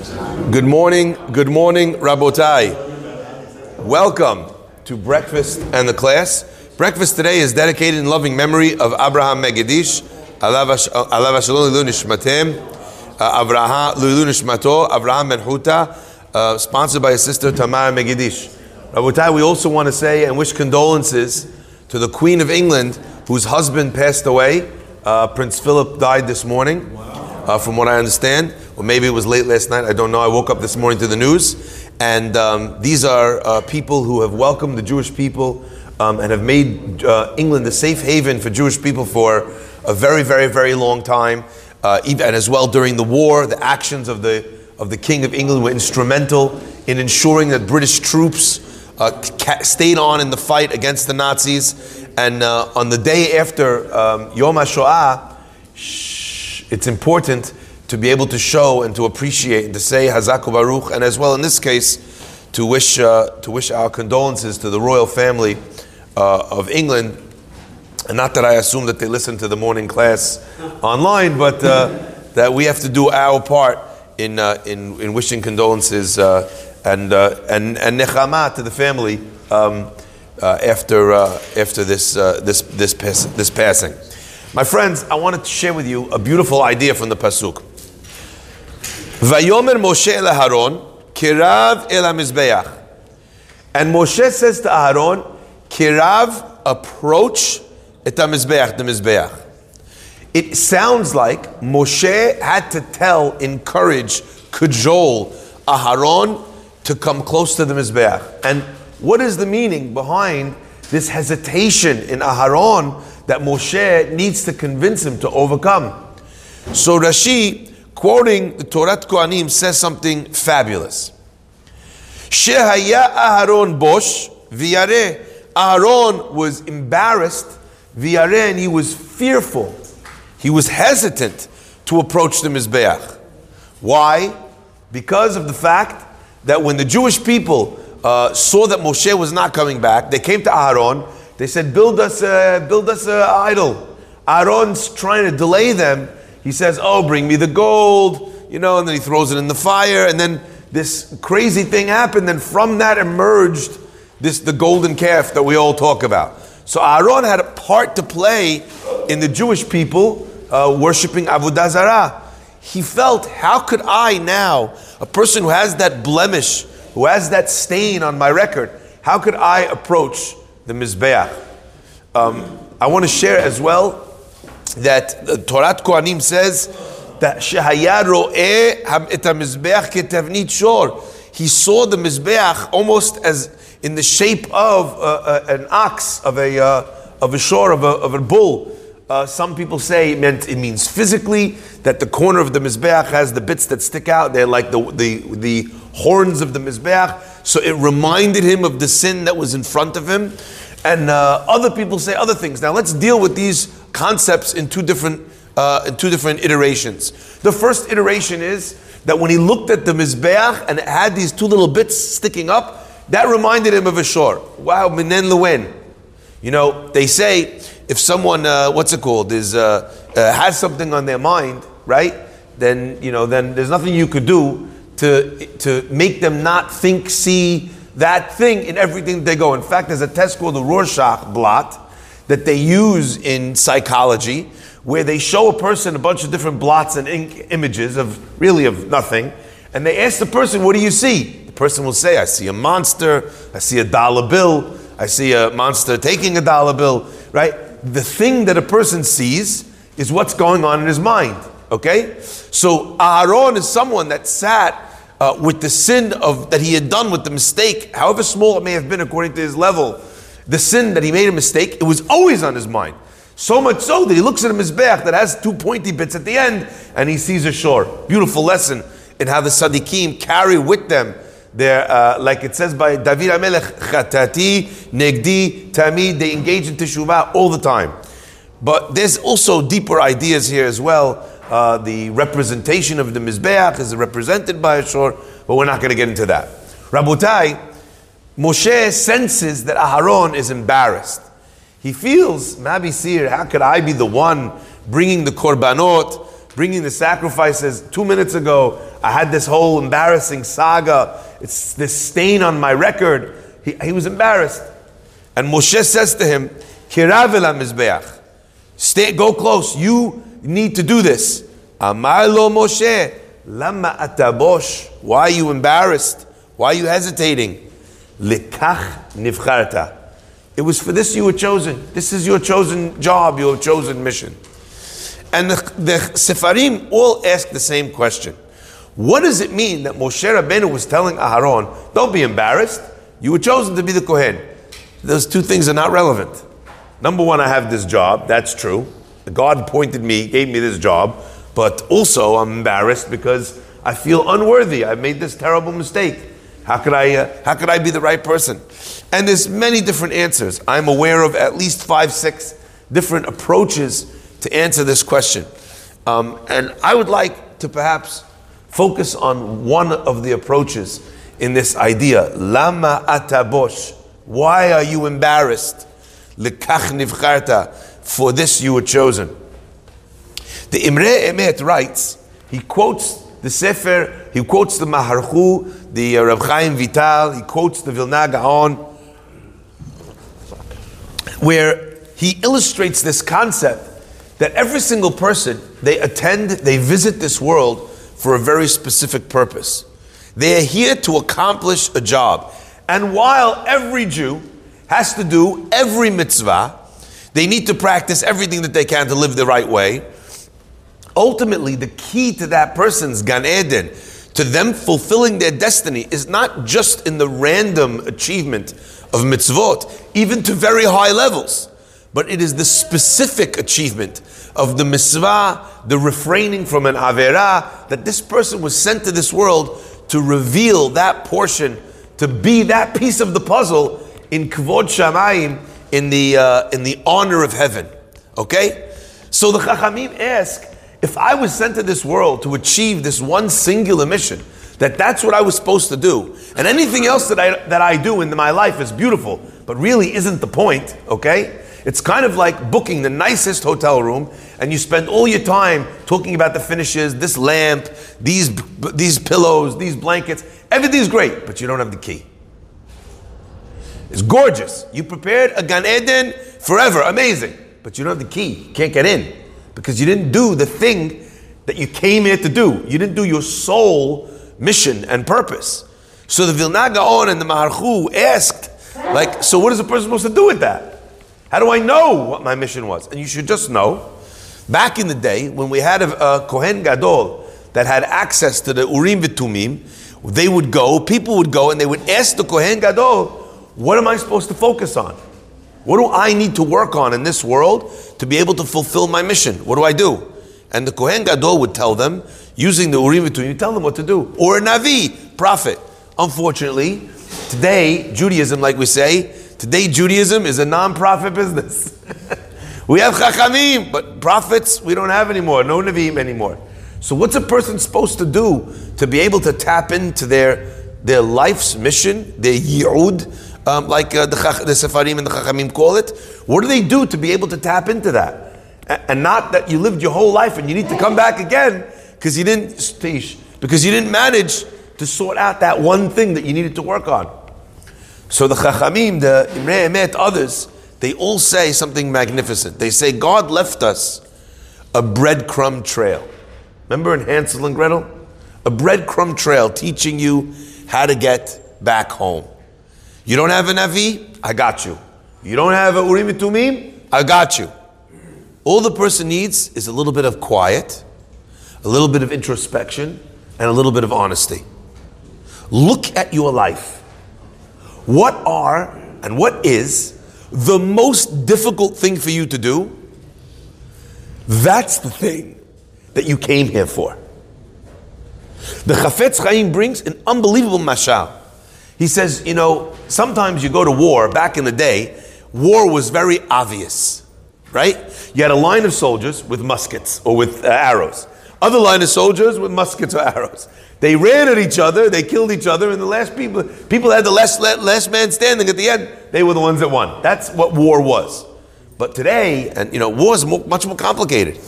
Good morning, good morning, Rabotai. Welcome to breakfast and the class. Breakfast today is dedicated in loving memory of Abraham Megedish, Alav Shalom Nishmatem, Avraham Lilu Nishmato, Avraham Huta, uh, sponsored by his sister Tamar Megedish. Rabotai, we also want to say and wish condolences to the Queen of England, whose husband passed away. Uh, Prince Philip died this morning, uh, from what I understand or maybe it was late last night. I don't know. I woke up this morning to the news, and um, these are uh, people who have welcomed the Jewish people um, and have made uh, England a safe haven for Jewish people for a very, very, very long time. Uh, and as well during the war, the actions of the of the King of England were instrumental in ensuring that British troops uh, stayed on in the fight against the Nazis. And uh, on the day after um, Yom HaShoah, it's important to be able to show and to appreciate and to say Hazaku Baruch, and as well in this case, to wish, uh, to wish our condolences to the royal family uh, of England. And not that I assume that they listen to the morning class online, but uh, that we have to do our part in, uh, in, in wishing condolences uh, and, uh, and, and nechama to the family um, after, after this, this, this, pass- this passing. My friends, I wanted to share with you a beautiful idea from the Pasuk. Vayomer Moshe el Aharon, Kirav el HaMizbeach. And Moshe says to Aharon, Kirav, approach et HaMizbeach, the Mizbeach. It sounds like Moshe had to tell, encourage, cajole Aharon to come close to the Mizbeach. And what is the meaning behind this hesitation in Aharon that Moshe needs to convince him to overcome? So Rashi quoting the Torat Kohanim, says something fabulous. Shehaya Aharon Bosh Viare. Aharon was embarrassed, Viare, and he was fearful. He was hesitant to approach the Mizbeach. Why? Because of the fact that when the Jewish people uh, saw that Moshe was not coming back, they came to Aharon. They said, "Build us, a, build us an idol." Aaron's trying to delay them he says, Oh, bring me the gold, you know, and then he throws it in the fire, and then this crazy thing happened, and from that emerged this the golden calf that we all talk about. So Aaron had a part to play in the Jewish people uh, worshiping Avodah Zarah. He felt, how could I now, a person who has that blemish, who has that stain on my record, how could I approach the Mizbeach? Um, I want to share as well that the Torat Kohanim says that Shehaya shor. He saw the mizbeach almost as in the shape of uh, uh, an ox, of a uh, of a shore, of a, of a bull. Uh, some people say it meant it means physically that the corner of the mizbeach has the bits that stick out. They're like the the the horns of the mizbeach. So it reminded him of the sin that was in front of him. And uh, other people say other things. Now let's deal with these concepts in two different uh, in two different iterations. The first iteration is that when he looked at the mizbeach and it had these two little bits sticking up, that reminded him of a shore. Wow, minen lewin. You know, they say if someone, uh, what's it called, is uh, uh, has something on their mind, right? Then you know, then there's nothing you could do to to make them not think, see that thing in everything they go. In fact, there's a test called the Rorschach blot that they use in psychology where they show a person a bunch of different blots and ink images of really of nothing and they ask the person what do you see? The person will say i see a monster i see a dollar bill i see a monster taking a dollar bill right? The thing that a person sees is what's going on in his mind okay? So aaron is someone that sat uh, with the sin of that he had done with the mistake however small it may have been according to his level the sin that he made a mistake, it was always on his mind. So much so that he looks at a mizbeach that has two pointy bits at the end and he sees a shore. Beautiful lesson in how the Sadiqim carry with them their, uh, like it says by David Amelech, Chatati, Negdi, Tamid, they engage in teshuvah all the time. But there's also deeper ideas here as well. Uh, the representation of the Mizbeach is represented by a shore, but we're not going to get into that. Rabotai, Moshe senses that Aharon is embarrassed. He feels, Mabi Sir, how could I be the one bringing the korbanot bringing the sacrifices. Two minutes ago, I had this whole embarrassing saga. It's this stain on my record. He, he was embarrassed. And Moshe says to him, Kiravel mizbeach. Stay, go close. You need to do this. Amar lo Moshe, lama atabosh. Why are you embarrassed? Why are you hesitating? Likach nivcharta. It was for this you were chosen. This is your chosen job, your chosen mission. And the, the Sefarim all ask the same question. What does it mean that Moshe Rabbeinu was telling Aharon, don't be embarrassed, you were chosen to be the Kohen? Those two things are not relevant. Number one, I have this job, that's true. God appointed me, gave me this job, but also I'm embarrassed because I feel unworthy. I made this terrible mistake. How could I, uh, how could I be the right person? And there's many different answers. I'm aware of at least five, six different approaches to answer this question. Um, and I would like to perhaps focus on one of the approaches in this idea. Lama atabosh. Why are you embarrassed? Nivcharta. For this you were chosen. The Imre Emet writes, he quotes the Sefer, he quotes the Maharchu, the uh, Reb Chaim Vital, he quotes the Vilna Gaon, where he illustrates this concept that every single person, they attend, they visit this world for a very specific purpose. They are here to accomplish a job. And while every Jew has to do every mitzvah, they need to practice everything that they can to live the right way. Ultimately, the key to that person's Gan Eden, to them fulfilling their destiny, is not just in the random achievement of mitzvot, even to very high levels, but it is the specific achievement of the mitzvah, the refraining from an avera, that this person was sent to this world to reveal that portion, to be that piece of the puzzle in kvod shamayim, in the uh, in the honor of heaven. Okay, so the chachamim ask if I was sent to this world to achieve this one singular mission, that that's what I was supposed to do, and anything else that I that I do in my life is beautiful, but really isn't the point. Okay. It's kind of like booking the nicest hotel room and you spend all your time talking about the finishes, this lamp, these, these pillows, these blankets. Everything's great, but you don't have the key. It's gorgeous. You prepared a Gan Eden forever, amazing. But you don't have the key. You can't get in because you didn't do the thing that you came here to do. You didn't do your sole mission and purpose. So the Vilna Gaon and the Maharchu asked, like, so what is a person supposed to do with that? How do I know what my mission was? And you should just know, back in the day when we had a, a Kohen Gadol that had access to the Urim V'Tumim, they would go, people would go, and they would ask the Kohen Gadol, what am I supposed to focus on? What do I need to work on in this world to be able to fulfill my mission? What do I do? And the Kohen Gadol would tell them, using the Urim V'Tumim, you tell them what to do. Or a Navi, prophet. Unfortunately, today, Judaism, like we say, today Judaism is a non-profit business. we have Chachamim, but prophets we don't have anymore, no Naviim anymore. So what's a person supposed to do to be able to tap into their, their life's mission, their yi'ud, um, like uh, the, the Sefarim and the Chachamim call it. What do they do to be able to tap into that? And not that you lived your whole life and you need to come back again because you didn't, because you didn't manage to sort out that one thing that you needed to work on. So the Chachamim, the Imre Emet, others, they all say something magnificent. They say God left us a breadcrumb trail. Remember in Hansel and Gretel? A breadcrumb trail teaching you how to get back home. You don't have a Navi? I got you. You don't have a Urim Tumim? I got you. All the person needs is a little bit of quiet, a little bit of introspection, and a little bit of honesty. Look at your life. What are and what is the most difficult thing for you to do? That's the thing that you came here for. The Chafetz Chaim brings an unbelievable mashal. He says, you know, sometimes you go to war, back in the day, war was very obvious, right? You had a line of soldiers with muskets or with uh, arrows, other line of soldiers with muskets or arrows. They ran at each other, they killed each other, and the last people, people had the last, last man standing at the end, they were the ones that won. That's what war was. But today, and you know, war is more, much more complicated.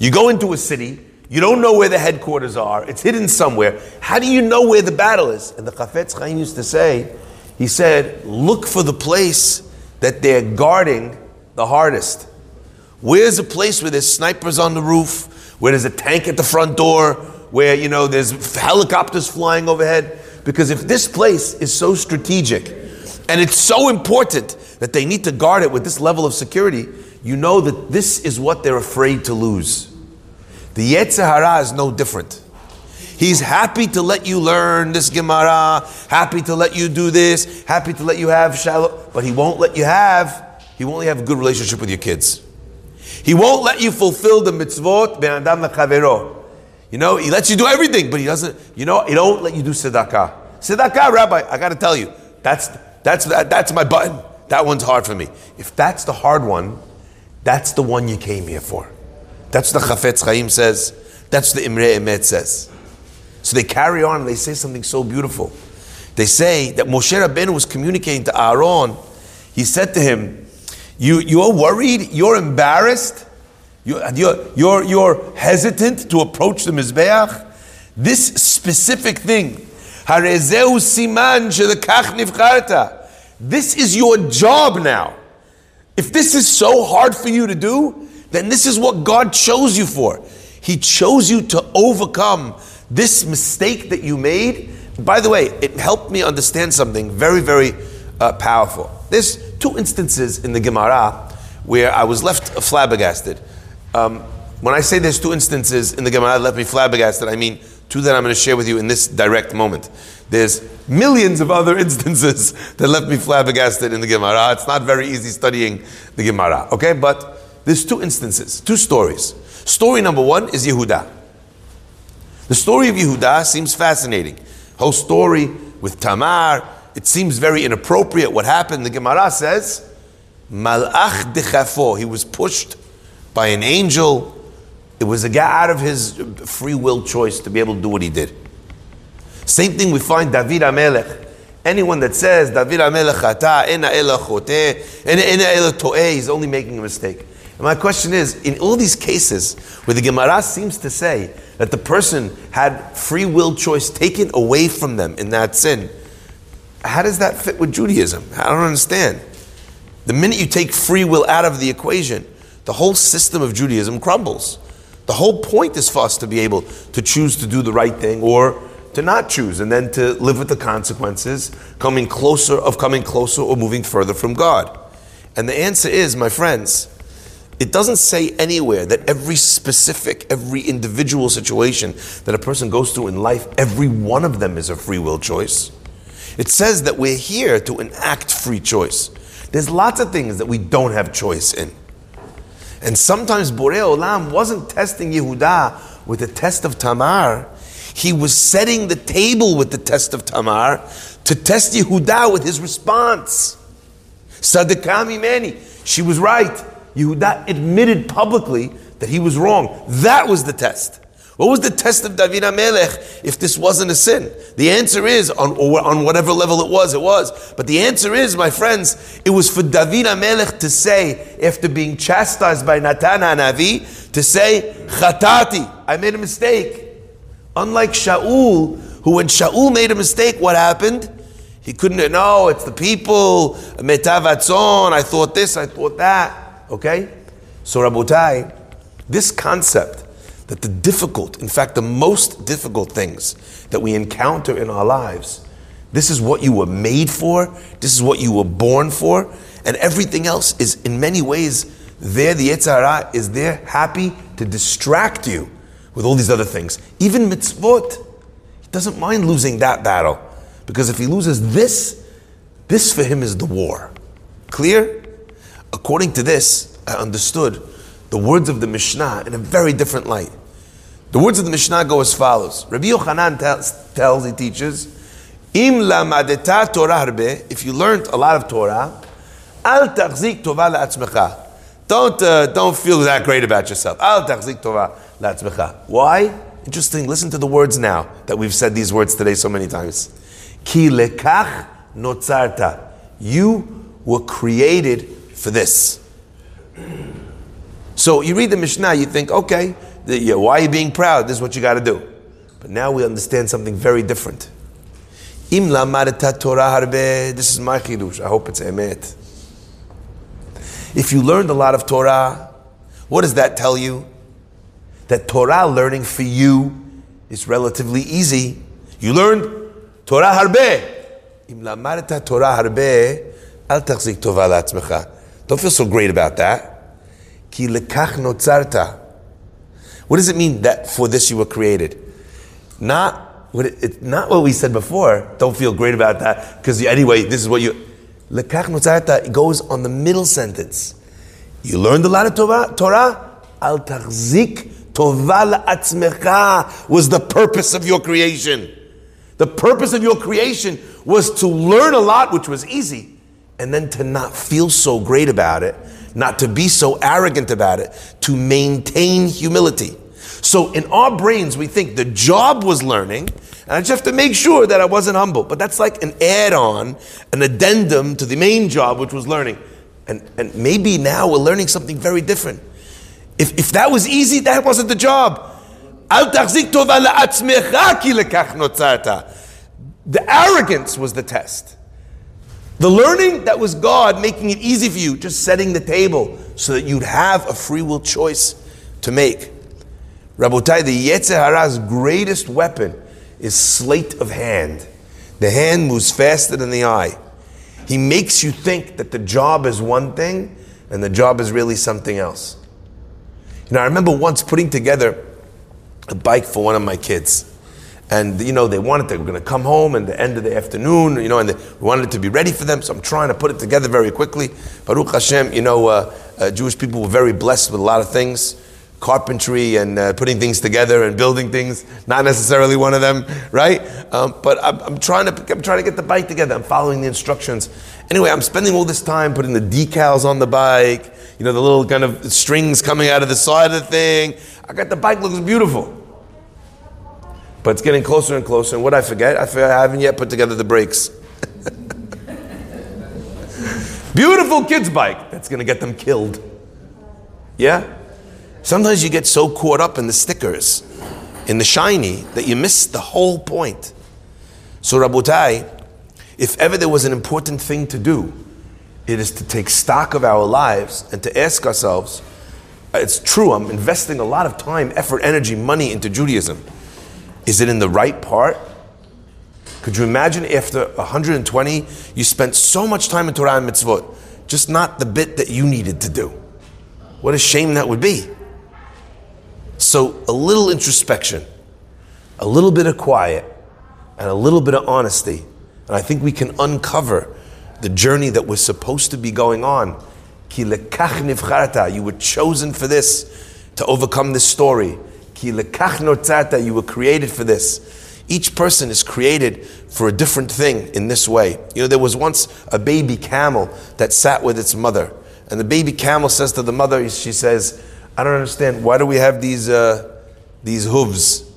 You go into a city, You don't know where the headquarters are. It's hidden somewhere. How do you know where the battle is? And the Chafetz Chaim used to say, he said, look for the place that they're guarding the hardest. Where's a place where there's snipers on the roof, where there's a tank at the front door, where you know there's helicopters flying overhead? Because if this place is so strategic and it's so important that they need to guard it with this level of security, you know that this is what they're afraid to lose. The Yetzer Hara is no different. He's happy to let you learn this Gemara, happy to let you do this, happy to let you have shalom, but he won't let you have, he won't let you have a good relationship with your kids. He won't let you fulfill the mitzvot. You know, he lets you do everything, but he doesn't, you know, he don't let you do tzedakah. Tzedakah, Rabbi, I got to tell you, that's, that's, that, that's my button. That one's hard for me. If that's the hard one, that's the one you came here for. That's what the Chafetz Chaim says. That's what the Imre Emet says. So they carry on and they say something so beautiful. They say that Moshe Rabbeinu was communicating to Aaron. He said to him, you, You're worried? You're embarrassed? You're, you're, you're, you're hesitant to approach the Mizbeach? This specific thing, This is your job now. If this is so hard for you to do, then this is what God chose you for. He chose you to overcome this mistake that you made. By the way, it helped me understand something very, very uh, powerful. There's two instances in the Gemara where I was left flabbergasted. Um, when I say there's two instances in the Gemara that left me flabbergasted, I mean two that I'm going to share with you in this direct moment. There's millions of other instances that left me flabbergasted in the Gemara. It's not very easy studying the Gemara, okay? But there's two instances, two stories. Story number one is Yehuda. The story of Yehuda seems fascinating. Whole story with Tamar, it seems very inappropriate. What happened? The Gemara says, Malach dechafo. He was pushed by an angel. It was a guy out of his free will choice to be able to do what he did. Same thing we find David Amelech. Anyone that says David Amelech ena ela chote, ena he's only making a mistake. And my question is, in all these cases where the Gemara seems to say that the person had free will choice taken away from them in that sin, how does that fit with Judaism? I don't understand. The minute you take free will out of the equation, the whole system of Judaism crumbles. The whole point is for us to be able to choose to do the right thing or to not choose and then to live with the consequences coming closer of coming closer or moving further from God. And the answer is, my friends, it doesn't say anywhere that every specific, every individual situation that a person goes through in life, every one of them is a free will choice. It says that we're here to enact free choice. There's lots of things that we don't have choice in. And sometimes Borei Olam wasn't testing Yehuda with the test of Tamar. He was setting the table with the test of Tamar to test Yehuda with his response. Sadikami Mani. She was right. Yehuda admitted publicly that he was wrong. That was the test. What was the test of David HaMelech if this wasn't a sin? The answer is, on, or on whatever level it was, it was. But the answer is, my friends, it was for David HaMelech to say, after being chastised by Natan HaNavi, to say, Chatati, I made a mistake. Unlike Shaul, who when Shaul made a mistake, what happened? He couldn't know, it's the people, metavatzon, I thought this, I thought that. Okay? So, Rabotai, this concept that the difficult, in fact, the most difficult things that we encounter in our lives, this is what you were made for, this is what you were born for, and everything else is in many ways there, the Yetzer Hara is there happy to distract you with all these other things. Even mitzvot, he doesn't mind losing that battle. Because if he loses this, this for him is the war. Clear? According to this, I understood the words of the Mishnah in a very different light. The words of the Mishnah go as follows. Rabbi Yochanan tells, tells he teaches, Im lamadeta Torah harbe, if you learned a lot of Torah, al tachzik tova la'atzmecha. Don't, uh, don't feel that great about yourself. Al tachzik tova la'atzmecha. Why? Interesting. Listen to the words now that we've said these words today so many times. Ki lekach notzarta. You were created for this. So you read the Mishnah, you think, okay, The- yeah, why are you being proud? This is what you got to do. But now we understand something very different. Im Torah harbe. This is my chidush. I hope it's emet. If you learned a lot of Torah, what does that tell you? That Torah learning for you is relatively easy. You learned Torah harbe. Im Torah harbe, al tova. Don't feel so great about that. Ki lekach notzarta. What does it mean that for this you were created? Not what it, it's not what we said before. Don't feel great about that because anyway, this is what you. Lekach notzarta it goes on the middle sentence. You learned a lot of Torah. Torah al tachzik tova la'atzmecha was the purpose of your creation. The purpose of your creation was to learn a lot, which was easy, and then to not feel so great about it, not to be so arrogant about it, to maintain humility. So in our brains, we think the job was learning, and I just have to make sure that I wasn't humble. But that's like an add on, an addendum to the main job, which was learning. And, and maybe now we're learning something very different. If, if that was easy, that wasn't the job. The arrogance was the test. The learning that was God making it easy for you, just setting the table so that you'd have a free will choice to make. Rabotai, the Yetzer Hara's greatest weapon is sleight of hand. The hand moves faster than the eye. He makes you think that the job is one thing and the job is really something else. You know, I remember once putting together a bike for one of my kids. And you know, they wanted they were going to come home in the end of the afternoon, you know, and they wanted it to be ready for them. So I'm trying to put it together very quickly. Baruch Hashem, you know, uh, uh, Jewish people were very blessed with a lot of things, carpentry and uh, putting things together and building things. Not necessarily one of them, right? Um, but I'm, I'm trying to I'm trying to get the bike together. I'm following the instructions. Anyway, I'm spending all this time putting the decals on the bike. You know, the little kind of strings coming out of the side of the thing. I got the bike looks beautiful. But it's getting closer and closer. And what I forget? I, forget I haven't yet put together the brakes. Beautiful kids' bike. That's going to get them killed. Yeah? Sometimes you get so caught up in the stickers, in the shiny, that you miss the whole point. So, Rabotai, if ever there was an important thing to do, it is to take stock of our lives and to ask ourselves it's true, I'm investing a lot of time, effort, energy, money into Judaism. Is it in the right part? Could you imagine after 120, you spent so much time in Torah and mitzvot, just not the bit that you needed to do? What a shame that would be. So, a little introspection, a little bit of quiet, and a little bit of honesty, and I think we can uncover the journey that we're supposed to be going on. You were chosen for this, to overcome this story. Ki lekach you were created for this. Each person is created for a different thing in this way. You know, there was once a baby camel that sat with its mother, and the baby camel says to the mother, she says, "I don't understand. Why do we have these uh, these hooves?"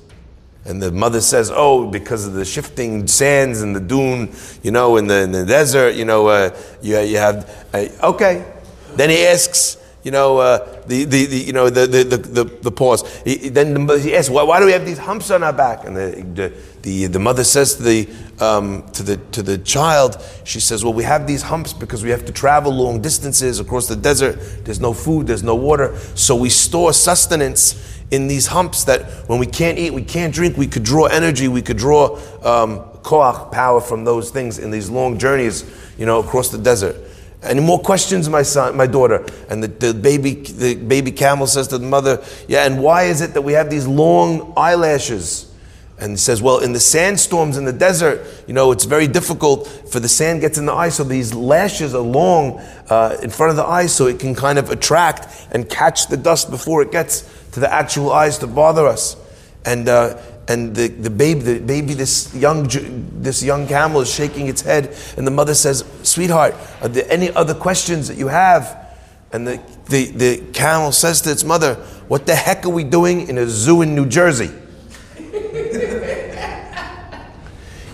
And the mother says, "Oh, because of the shifting sands and the dune, you know, in the, in the desert, you know, uh, you, you have uh, okay." Then he asks, you know, uh, the, the, the, you know, the, the, the, the, pause. He, then the, he asks, why, why do we have these humps on our back? And the, the, the, the mother says to the, um, to, the, to the child, she says, well, we have these humps because we have to travel long distances across the desert. There's no food, there's no water. So we store sustenance in these humps that when we can't eat, we can't drink, we could draw energy, we could draw um, koach, power from those things in these long journeys, you know, across the desert. Any more questions, my son, my daughter? And the, the baby, the baby camel says to the mother, "Yeah, and why is it that we have these long eyelashes?" And he says, "Well, in the sandstorms in the desert, you know, it's very difficult for the sand gets in the eye, so these lashes are long uh, in front of the eyes, so it can kind of attract and catch the dust before it gets to the actual eyes to bother us." And uh, and the, the baby, the baby, this young, this young camel is shaking its head, and the mother says, "Sweetheart, are there any other questions that you have?" And the, the, the camel says to its mother, "What the heck are we doing in a zoo in New Jersey?"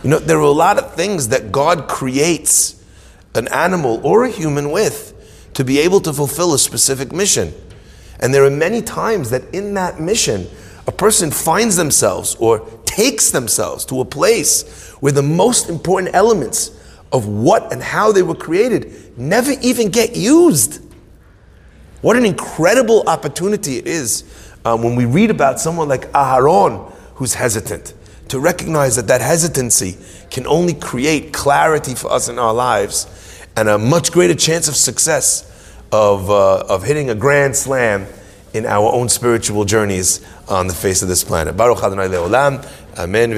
you know, there are a lot of things that God creates an animal or a human with to be able to fulfill a specific mission. And there are many times that in that mission, a person finds themselves or takes themselves to a place where the most important elements of what and how they were created never even get used. What an incredible opportunity it is um, when we read about someone like Aharon who's hesitant to recognize that that hesitancy can only create clarity for us in our lives and a much greater chance of success of, uh, of hitting a grand slam in our own spiritual journeys on the face of this planet. Baruch Adonai Leolam. Amen.